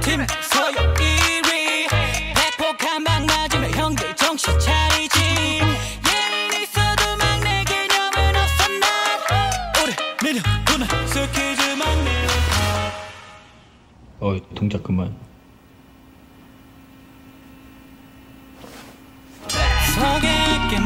팀 서열 1위. 백폭한 방 맞으며 형들 정신 차리지. 예는 있어도 막내 개념은 없어 난 올해 내년 누나 스키즈 막내. 어 동작 그만. 서게 깨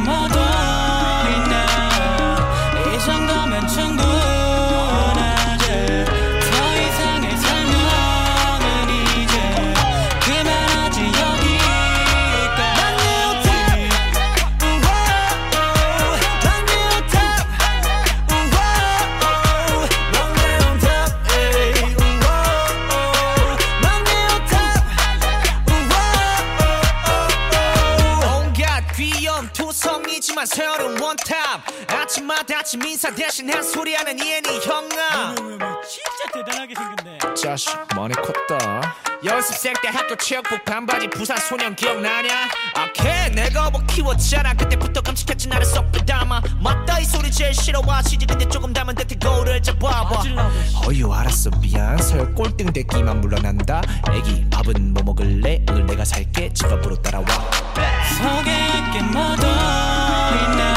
귀여운 투성이지만 새로운 one top. 아침마다 아침 인사 대신 한 소리하는 이엔이 형아. 진짜 대단하게 생겼네. 자식 많이 컸다. 연습생 때 학교 체육복 반바지 부산 소년 기억나냐? 오케이 내가 뭐 키웠잖아. 그때부터 깜찍했지 나를 쏙 빼닮아. 맞다 이 소리 제일 싫어하시지 근데 조금 닮은 듯해 거울을 잡아봐. 어유 알았어 미안 서열 꼴등 대기만 물러난다. 애기 밥은 뭐 먹을래? 오늘 내가 살게. 집 앞으로 따라와. 속에 있게 묻어 있는